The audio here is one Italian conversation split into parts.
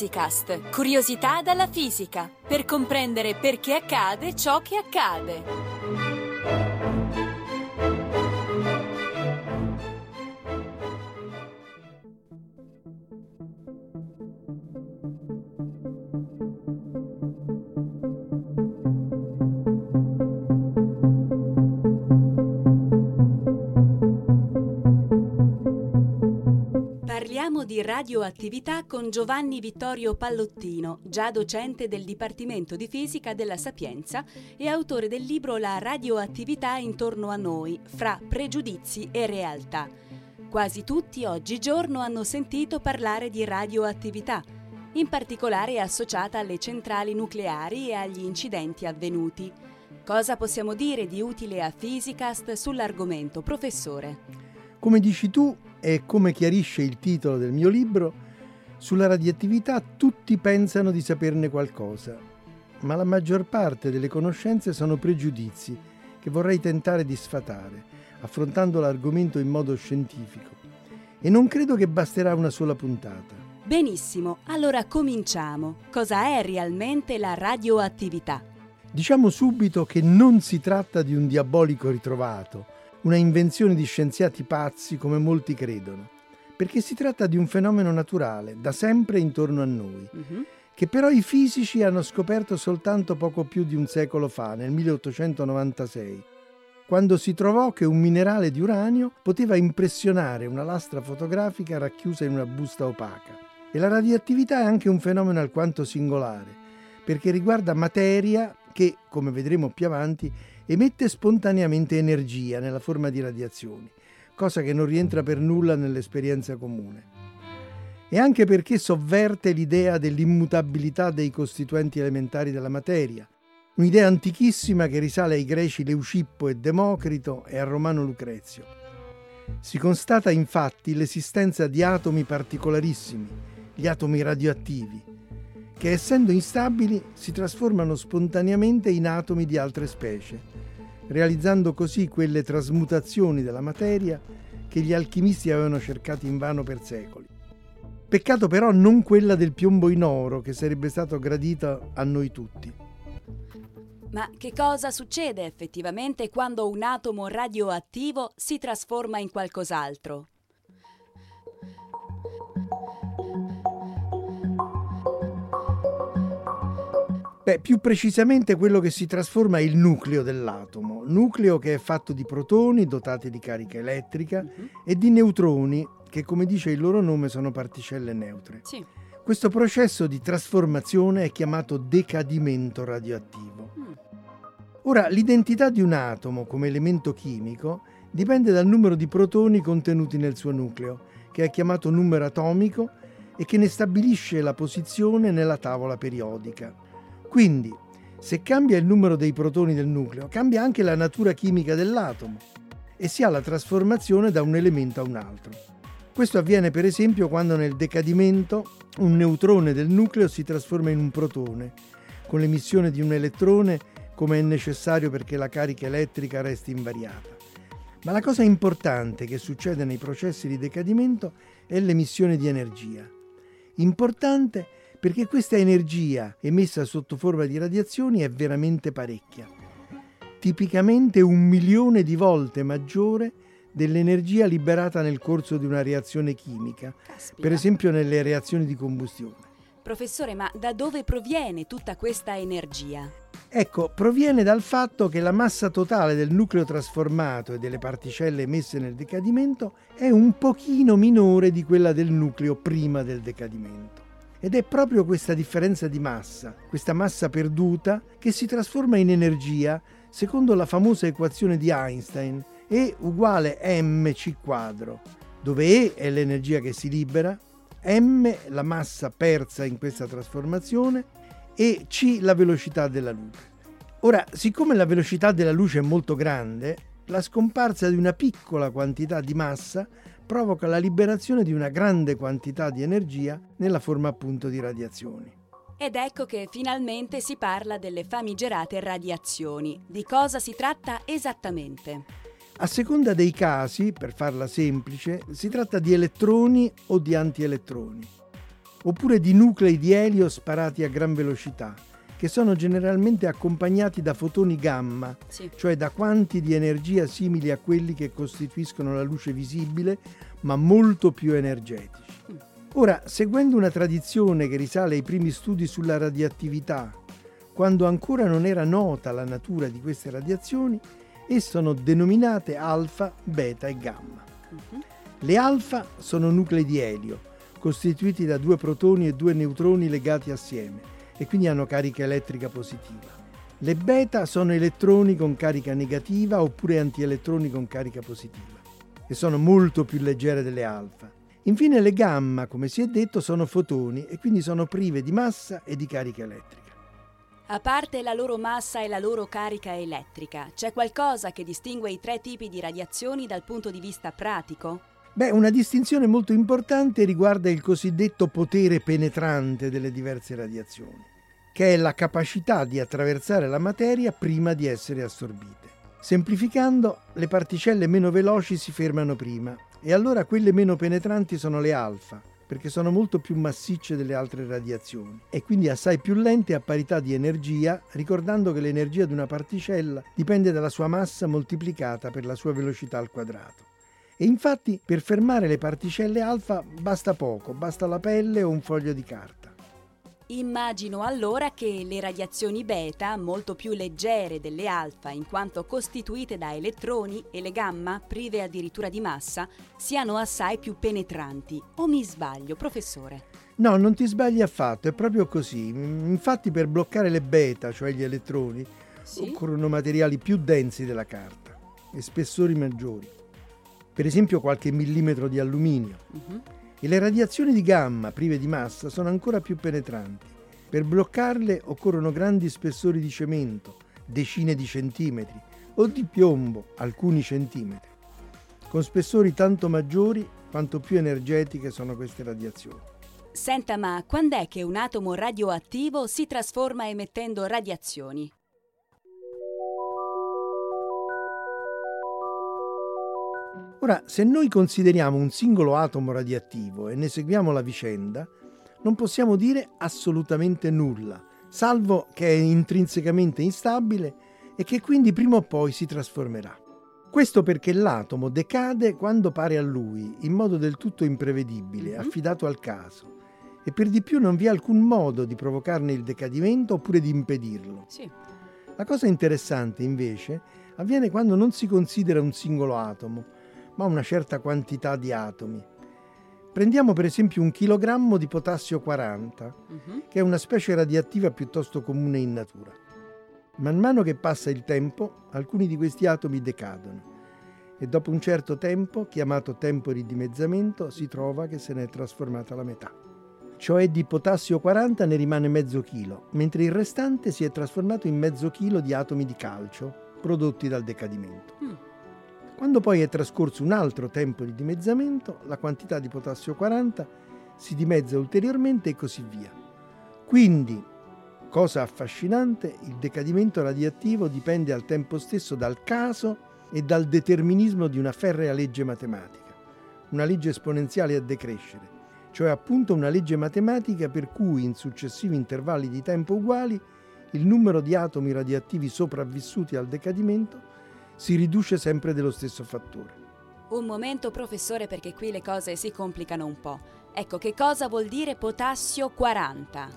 Fisicast, curiosità dalla fisica, per comprendere perché accade ciò che accade. Di radioattività con Giovanni Vittorio Pallottino, già docente del Dipartimento di Fisica della Sapienza e autore del libro La radioattività intorno a noi, fra pregiudizi e realtà. Quasi tutti oggigiorno hanno sentito parlare di radioattività, in particolare associata alle centrali nucleari e agli incidenti avvenuti. Cosa possiamo dire di utile a Physicast sull'argomento, professore? Come dici tu e come chiarisce il titolo del mio libro, sulla radioattività tutti pensano di saperne qualcosa, ma la maggior parte delle conoscenze sono pregiudizi che vorrei tentare di sfatare, affrontando l'argomento in modo scientifico. E non credo che basterà una sola puntata. Benissimo, allora cominciamo. Cosa è realmente la radioattività? Diciamo subito che non si tratta di un diabolico ritrovato, una invenzione di scienziati pazzi come molti credono, perché si tratta di un fenomeno naturale, da sempre intorno a noi, uh-huh. che però i fisici hanno scoperto soltanto poco più di un secolo fa, nel 1896, quando si trovò che un minerale di uranio poteva impressionare una lastra fotografica racchiusa in una busta opaca. E la radioattività è anche un fenomeno alquanto singolare, perché riguarda materia che, come vedremo più avanti, emette spontaneamente energia nella forma di radiazioni, cosa che non rientra per nulla nell'esperienza comune. E anche perché sovverte l'idea dell'immutabilità dei costituenti elementari della materia, un'idea antichissima che risale ai greci Leucippo e Democrito e al romano Lucrezio. Si constata infatti l'esistenza di atomi particolarissimi, gli atomi radioattivi, che essendo instabili si trasformano spontaneamente in atomi di altre specie, realizzando così quelle trasmutazioni della materia che gli alchimisti avevano cercato invano per secoli. Peccato però non quella del piombo in oro che sarebbe stato gradita a noi tutti. Ma che cosa succede effettivamente quando un atomo radioattivo si trasforma in qualcos'altro? Beh, più precisamente quello che si trasforma è il nucleo dell'atomo, nucleo che è fatto di protoni dotati di carica elettrica uh-huh. e di neutroni che, come dice il loro nome, sono particelle neutre. Sì. Questo processo di trasformazione è chiamato decadimento radioattivo. Mm. Ora, l'identità di un atomo come elemento chimico dipende dal numero di protoni contenuti nel suo nucleo, che è chiamato numero atomico e che ne stabilisce la posizione nella tavola periodica. Quindi, se cambia il numero dei protoni del nucleo, cambia anche la natura chimica dell'atomo e si ha la trasformazione da un elemento a un altro. Questo avviene per esempio quando nel decadimento un neutrone del nucleo si trasforma in un protone, con l'emissione di un elettrone come è necessario perché la carica elettrica resti invariata. Ma la cosa importante che succede nei processi di decadimento è l'emissione di energia. Importante perché questa energia emessa sotto forma di radiazioni è veramente parecchia, tipicamente un milione di volte maggiore dell'energia liberata nel corso di una reazione chimica, Caspita. per esempio nelle reazioni di combustione. Professore, ma da dove proviene tutta questa energia? Ecco, proviene dal fatto che la massa totale del nucleo trasformato e delle particelle emesse nel decadimento è un pochino minore di quella del nucleo prima del decadimento. Ed è proprio questa differenza di massa, questa massa perduta, che si trasforma in energia secondo la famosa equazione di Einstein, E uguale mc quadro, dove E è l'energia che si libera, m la massa persa in questa trasformazione e c la velocità della luce. Ora, siccome la velocità della luce è molto grande, la scomparsa di una piccola quantità di massa provoca la liberazione di una grande quantità di energia nella forma appunto di radiazioni. Ed ecco che finalmente si parla delle famigerate radiazioni. Di cosa si tratta esattamente? A seconda dei casi, per farla semplice, si tratta di elettroni o di antielettroni. oppure di nuclei di elio sparati a gran velocità, che sono generalmente accompagnati da fotoni gamma, sì. cioè da quanti di energia simili a quelli che costituiscono la luce visibile, ma molto più energetici. Mm. Ora, seguendo una tradizione che risale ai primi studi sulla radioattività, quando ancora non era nota la natura di queste radiazioni, esse sono denominate alfa, beta e gamma. Uh-huh. Le alfa sono nuclei di elio, costituiti da due protoni e due neutroni legati assieme e quindi hanno carica elettrica positiva. Le beta sono elettroni con carica negativa oppure antielettroni con carica positiva e sono molto più leggere delle alfa. Infine le gamma, come si è detto, sono fotoni e quindi sono prive di massa e di carica elettrica. A parte la loro massa e la loro carica elettrica, c'è qualcosa che distingue i tre tipi di radiazioni dal punto di vista pratico? Beh, una distinzione molto importante riguarda il cosiddetto potere penetrante delle diverse radiazioni, che è la capacità di attraversare la materia prima di essere assorbite. Semplificando, le particelle meno veloci si fermano prima e allora quelle meno penetranti sono le alfa, perché sono molto più massicce delle altre radiazioni e quindi assai più lente a parità di energia, ricordando che l'energia di una particella dipende dalla sua massa moltiplicata per la sua velocità al quadrato. E infatti per fermare le particelle alfa basta poco, basta la pelle o un foglio di carta. Immagino allora che le radiazioni beta, molto più leggere delle alfa in quanto costituite da elettroni, e le gamma, prive addirittura di massa, siano assai più penetranti. O mi sbaglio, professore? No, non ti sbagli affatto, è proprio così. Infatti per bloccare le beta, cioè gli elettroni, sì? occorrono materiali più densi della carta e spessori maggiori per esempio qualche millimetro di alluminio. Uh-huh. E le radiazioni di gamma prive di massa sono ancora più penetranti. Per bloccarle occorrono grandi spessori di cemento, decine di centimetri, o di piombo, alcuni centimetri, con spessori tanto maggiori quanto più energetiche sono queste radiazioni. Senta, ma quando è che un atomo radioattivo si trasforma emettendo radiazioni? Ora, se noi consideriamo un singolo atomo radioattivo e ne seguiamo la vicenda, non possiamo dire assolutamente nulla, salvo che è intrinsecamente instabile e che quindi prima o poi si trasformerà. Questo perché l'atomo decade quando pare a lui, in modo del tutto imprevedibile, mhm. affidato al caso, e per di più non vi è alcun modo di provocarne il decadimento oppure di impedirlo. Sì. La cosa interessante, invece, avviene quando non si considera un singolo atomo, ma una certa quantità di atomi. Prendiamo per esempio un chilogrammo di potassio 40, uh-huh. che è una specie radioattiva piuttosto comune in natura. Man mano che passa il tempo, alcuni di questi atomi decadono e dopo un certo tempo, chiamato tempo di dimezzamento, si trova che se ne è trasformata la metà. Cioè di potassio 40 ne rimane mezzo chilo, mentre il restante si è trasformato in mezzo chilo di atomi di calcio prodotti dal decadimento. Mm. Quando poi è trascorso un altro tempo di dimezzamento, la quantità di potassio 40 si dimezza ulteriormente e così via. Quindi, cosa affascinante, il decadimento radioattivo dipende al tempo stesso dal caso e dal determinismo di una ferrea legge matematica, una legge esponenziale a decrescere, cioè appunto una legge matematica per cui in successivi intervalli di tempo uguali il numero di atomi radioattivi sopravvissuti al decadimento si riduce sempre dello stesso fattore. Un momento professore perché qui le cose si complicano un po'. Ecco, che cosa vuol dire potassio 40?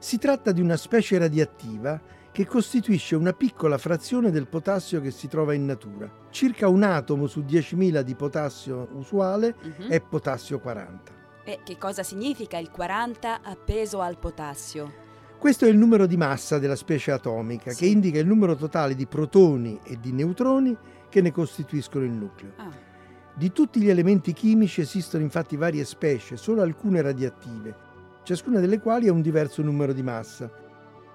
Si tratta di una specie radioattiva che costituisce una piccola frazione del potassio che si trova in natura. Circa un atomo su 10.000 di potassio usuale uh-huh. è potassio 40. E che cosa significa il 40 appeso al potassio? Questo è il numero di massa della specie atomica, sì. che indica il numero totale di protoni e di neutroni che ne costituiscono il nucleo. Ah. Di tutti gli elementi chimici esistono infatti varie specie, solo alcune radioattive, ciascuna delle quali ha un diverso numero di massa.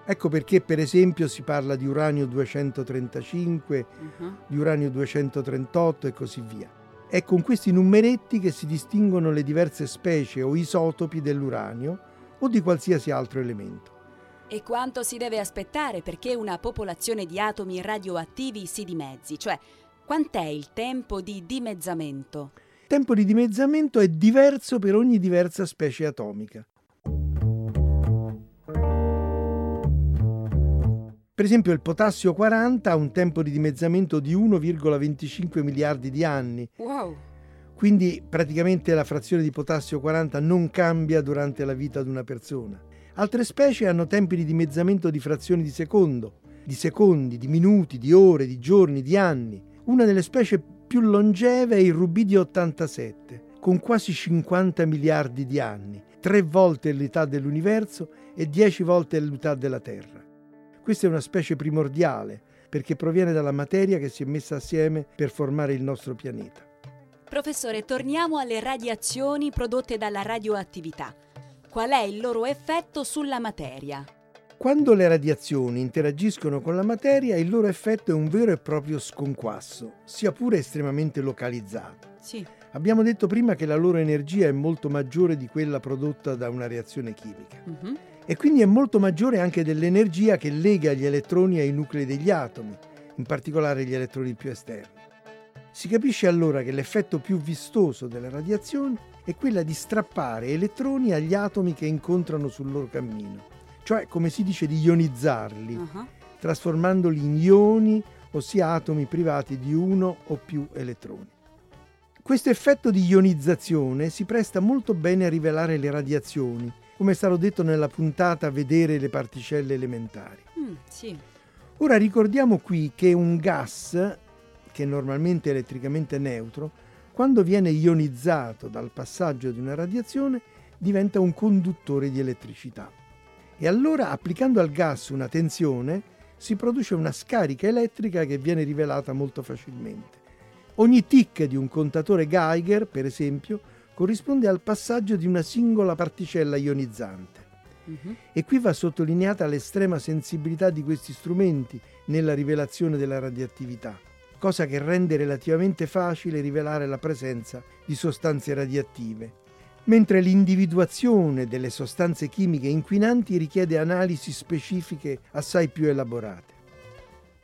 Ecco perché per esempio si parla di uranio 235, uh-huh. di uranio 238 e così via. È con questi numeretti che si distinguono le diverse specie o isotopi dell'uranio o di qualsiasi altro elemento. E quanto si deve aspettare perché una popolazione di atomi radioattivi si dimezzi? Cioè, quant'è il tempo di dimezzamento? Il tempo di dimezzamento è diverso per ogni diversa specie atomica. Per esempio il potassio 40 ha un tempo di dimezzamento di 1,25 miliardi di anni. Wow! Quindi praticamente la frazione di potassio 40 non cambia durante la vita di una persona. Altre specie hanno tempi di dimezzamento di frazioni di secondo, di secondi, di minuti, di ore, di giorni, di anni. Una delle specie più longeve è il rubidio 87, con quasi 50 miliardi di anni, tre volte l'età dell'universo e dieci volte l'età della Terra. Questa è una specie primordiale perché proviene dalla materia che si è messa assieme per formare il nostro pianeta. Professore, torniamo alle radiazioni prodotte dalla radioattività. Qual è il loro effetto sulla materia? Quando le radiazioni interagiscono con la materia, il loro effetto è un vero e proprio sconquasso, sia pure estremamente localizzato. Sì. Abbiamo detto prima che la loro energia è molto maggiore di quella prodotta da una reazione chimica Mhm. e quindi è molto maggiore anche dell'energia che lega gli elettroni ai nuclei degli atomi, in particolare gli elettroni più esterni. Si capisce allora che l'effetto più vistoso delle radiazioni è quella di strappare elettroni agli atomi che incontrano sul loro cammino, cioè come si dice di ionizzarli, Ah. trasformandoli in ioni, ossia atomi privati di uno o più elettroni. Questo effetto di ionizzazione si presta molto bene a rivelare le radiazioni, come è stato detto nella puntata Vedere le particelle elementari. Mm, sì. Ora ricordiamo qui che un gas, che normalmente è elettricamente neutro, quando viene ionizzato dal passaggio di una radiazione diventa un conduttore di elettricità. E allora applicando al gas una tensione si produce una scarica elettrica che viene rivelata molto facilmente. Ogni tic di un contatore Geiger, per esempio, corrisponde al passaggio di una singola particella ionizzante. Mhm. E qui va sottolineata l'estrema sensibilità di questi strumenti nella rivelazione della radioattività, cosa che rende relativamente facile rivelare la presenza di sostanze radioattive, mentre l'individuazione delle sostanze chimiche inquinanti richiede analisi specifiche assai più elaborate.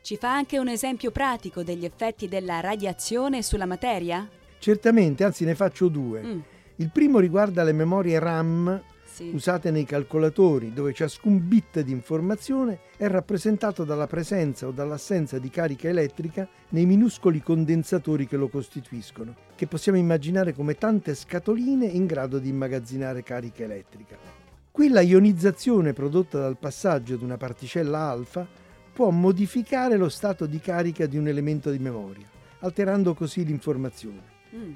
Ci fa anche un esempio pratico degli effetti della radiazione sulla materia? Certamente, anzi ne faccio due. Mm, Il primo riguarda le memorie RAM sì. usate nei calcolatori, dove ciascun bit di informazione è rappresentato dalla presenza o dall'assenza di carica elettrica nei minuscoli condensatori che lo costituiscono, che possiamo immaginare come tante scatoline in grado di immagazzinare carica elettrica. Qui la ionizzazione prodotta dal passaggio di una particella alfa può modificare lo stato di carica di un elemento di memoria, alterando così l'informazione Mm,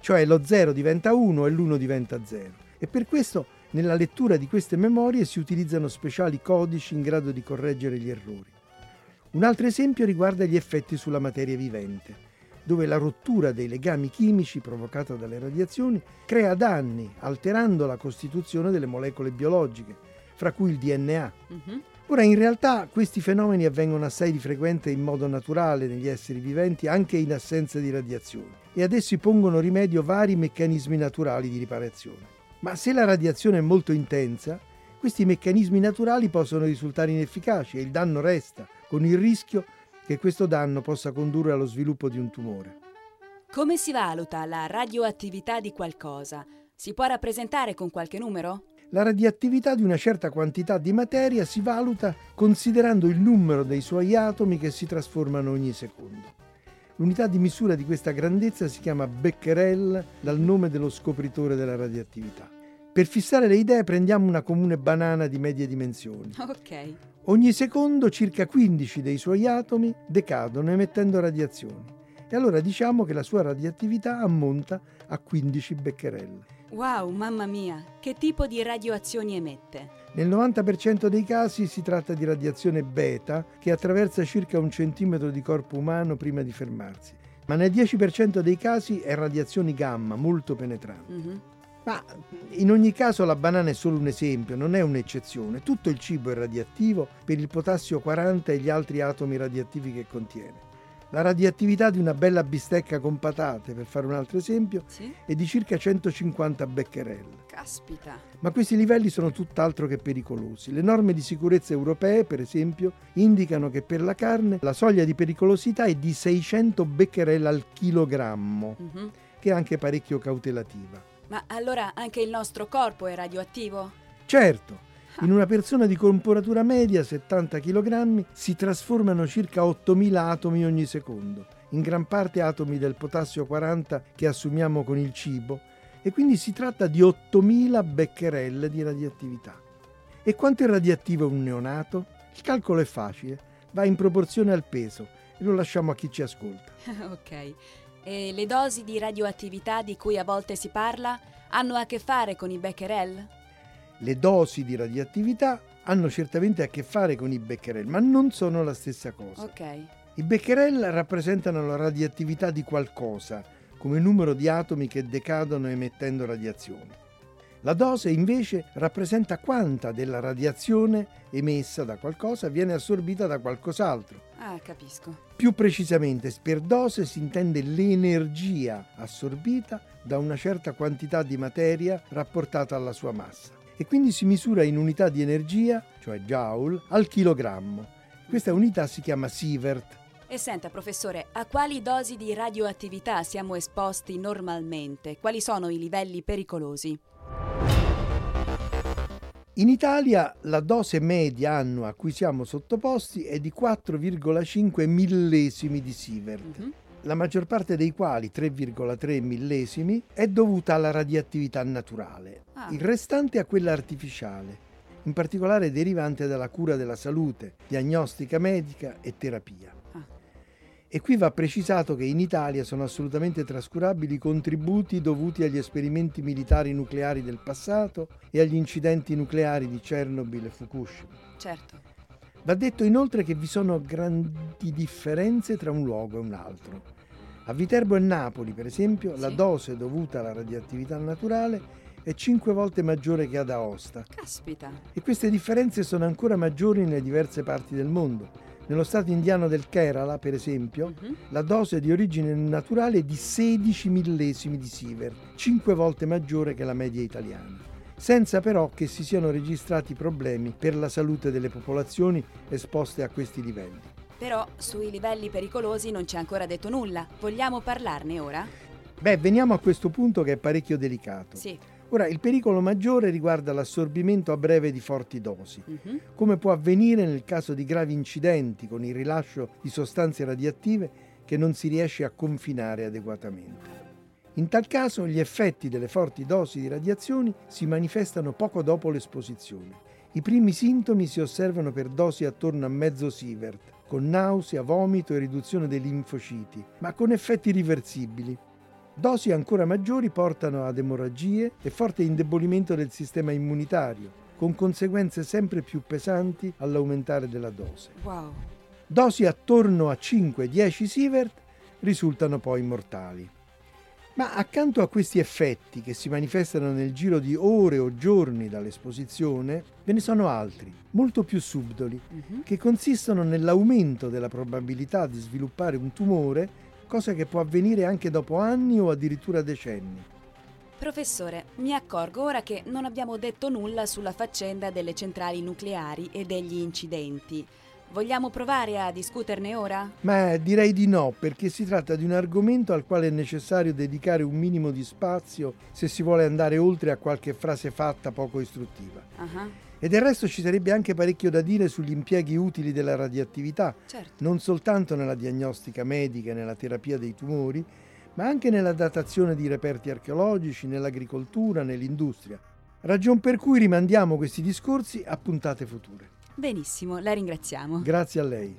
cioè lo 0 diventa 1 e l'1 diventa 0. E per questo nella lettura di queste memorie si utilizzano speciali codici in grado di correggere gli errori. Un altro esempio riguarda gli effetti sulla materia vivente, dove la rottura dei legami chimici provocata dalle radiazioni crea danni, alterando la costituzione delle molecole biologiche, fra cui il DNA. mhm. Ora, in realtà questi fenomeni avvengono assai di frequente in modo naturale negli esseri viventi, anche in assenza di radiazioni, e ad essi pongono rimedio vari meccanismi naturali di riparazione. Ma se la radiazione è molto intensa, questi meccanismi naturali possono risultare inefficaci e il danno resta, con il rischio che questo danno possa condurre allo sviluppo di un tumore. Come si valuta la radioattività di qualcosa? Si può rappresentare con qualche numero? La radioattività di una certa quantità di materia si valuta considerando il numero dei suoi atomi che si trasformano ogni secondo. L'unità di misura di questa grandezza si chiama Becquerel dal nome dello scopritore della radioattività. Per fissare le idee prendiamo una comune banana di medie dimensioni. Ok. Ogni secondo circa 15 dei suoi atomi decadono emettendo radiazioni. E allora diciamo che la sua radioattività ammonta a 15 becquerel. Wow, mamma mia, che tipo di radioazioni emette? Nel 90% dei casi si tratta di radiazione beta che attraversa circa un centimetro di corpo umano prima di fermarsi, ma nel 10% dei casi è radiazione gamma molto penetrante. Mhm. Ma in ogni caso la banana è solo un esempio, non è un'eccezione. Tutto il cibo è radioattivo per il potassio 40 e gli altri atomi radioattivi che contiene. La radioattività di una bella bistecca con patate, per fare un altro esempio, Sì? è di circa 150 becquerel. Caspita. Ma questi livelli sono tutt'altro che pericolosi. Le norme di sicurezza europee, per esempio, indicano che per la carne la soglia di pericolosità è di 600 becquerel al chilogrammo, Mhm. che è anche parecchio cautelativa. Ma allora anche il nostro corpo è radioattivo? Certo, In una persona di corporatura media, 70 kg, si trasformano circa 8.000 atomi ogni secondo, in gran parte atomi del potassio 40 che assumiamo con il cibo, e quindi si tratta di 8.000 becquerel di radioattività. E quanto è radioattivo un neonato? Il calcolo è facile, va in proporzione al peso e lo lasciamo a chi ci ascolta. ok. E le dosi di radioattività di cui a volte si parla hanno a che fare con i becquerel? Le dosi di radioattività hanno certamente a che fare con i becquerel, ma non sono la stessa cosa. Ok. I becquerel rappresentano la radioattività di qualcosa, come numero di atomi che decadono emettendo radiazione. La dose invece rappresenta quanta della radiazione emessa da qualcosa viene assorbita da qualcos'altro. Ah, capisco. Più precisamente, per dose si intende l'energia assorbita da una certa quantità di materia rapportata alla sua massa. E quindi si misura in unità di energia, cioè joule, al chilogrammo. Questa unità si chiama sievert. E senta, professore, a quali dosi di radioattività siamo esposti normalmente? Quali sono i livelli pericolosi? In Italia la dose media annua a cui siamo sottoposti è di 4,5 millesimi di sievert. Uh-huh. La maggior parte dei quali, 3,3 millesimi, è dovuta alla radioattività naturale, ah. il restante a quella artificiale, in particolare derivante dalla cura della salute, diagnostica medica e terapia. E qui va precisato che in Italia sono assolutamente trascurabili i contributi dovuti agli esperimenti militari nucleari del passato e agli incidenti nucleari di Chernobyl e Fukushima. Certo. Va detto inoltre che vi sono grandi differenze tra un luogo e un altro. A Viterbo e Napoli, per esempio, sì. la dose dovuta alla radioattività naturale è cinque volte maggiore che ad Aosta. Caspita! E queste differenze sono ancora maggiori nelle diverse parti del mondo nello stato indiano del Kerala, per esempio, uh-huh. la dose di origine naturale è di 16 millesimi di sievert, 5 volte maggiore che la media italiana, senza però che si siano registrati problemi per la salute delle popolazioni esposte a questi livelli. Però sui livelli pericolosi non c'è ancora detto nulla. Vogliamo parlarne ora? Beh, veniamo a questo punto che è parecchio delicato. Sì. Ora, il pericolo maggiore riguarda l'assorbimento a breve di forti dosi, uh-huh. come può avvenire nel caso di gravi incidenti con il rilascio di sostanze radioattive che non si riesce a confinare adeguatamente. In tal caso gli effetti delle forti dosi di radiazioni si manifestano poco dopo l'esposizione. I primi sintomi si osservano per dosi attorno a mezzo sievert, con nausea, vomito e riduzione dei linfociti, ma con effetti riversibili, Dosi ancora maggiori portano ad emorragie e forte indebolimento del sistema immunitario, con conseguenze sempre più pesanti all'aumentare della dose. Wow. Dosi attorno a 5-10 sievert risultano poi mortali. Ma accanto a questi effetti che si manifestano nel giro di ore o giorni dall'esposizione, ve ne sono altri, molto più subdoli, uh-huh. che consistono nell'aumento della probabilità di sviluppare un tumore cosa che può avvenire anche dopo anni o addirittura decenni. Professore, mi accorgo ora che non abbiamo detto nulla sulla faccenda delle centrali nucleari e degli incidenti. Vogliamo provare a discuterne ora? Ma direi di no, perché si tratta di un argomento al quale è necessario dedicare un minimo di spazio se si vuole andare oltre a qualche frase fatta poco istruttiva. Uh-huh. E del resto ci sarebbe anche parecchio da dire sugli impieghi utili della radioattività, certo. non soltanto nella diagnostica medica e nella terapia dei tumori, ma anche nella datazione di reperti archeologici, nell'agricoltura, nell'industria. Ragion per cui rimandiamo questi discorsi a puntate future. Benissimo, la ringraziamo. Grazie a lei.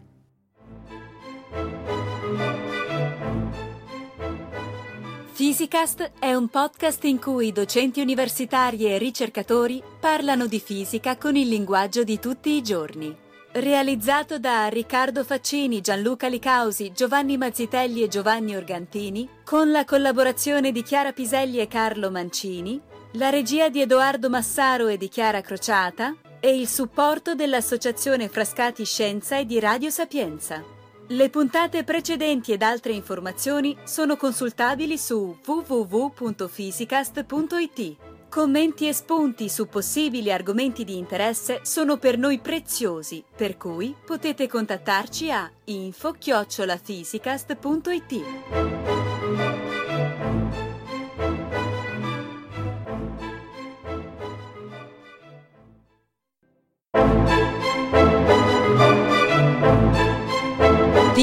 Physicast è un podcast in cui docenti universitari e ricercatori parlano di fisica con il linguaggio di tutti i giorni. Realizzato da Riccardo Faccini, Gianluca Licausi, Giovanni Mazzitelli e Giovanni Organtini, con la collaborazione di Chiara Piselli e Carlo Mancini, la regia di Edoardo Massaro e di Chiara Crociata e il supporto dell'Associazione Frascati Scienza e di Radio Sapienza. Le puntate precedenti ed altre informazioni sono consultabili su www.fisicast.it. Commenti e spunti su possibili argomenti di interesse sono per noi preziosi, per cui potete contattarci a info-fisicast.it.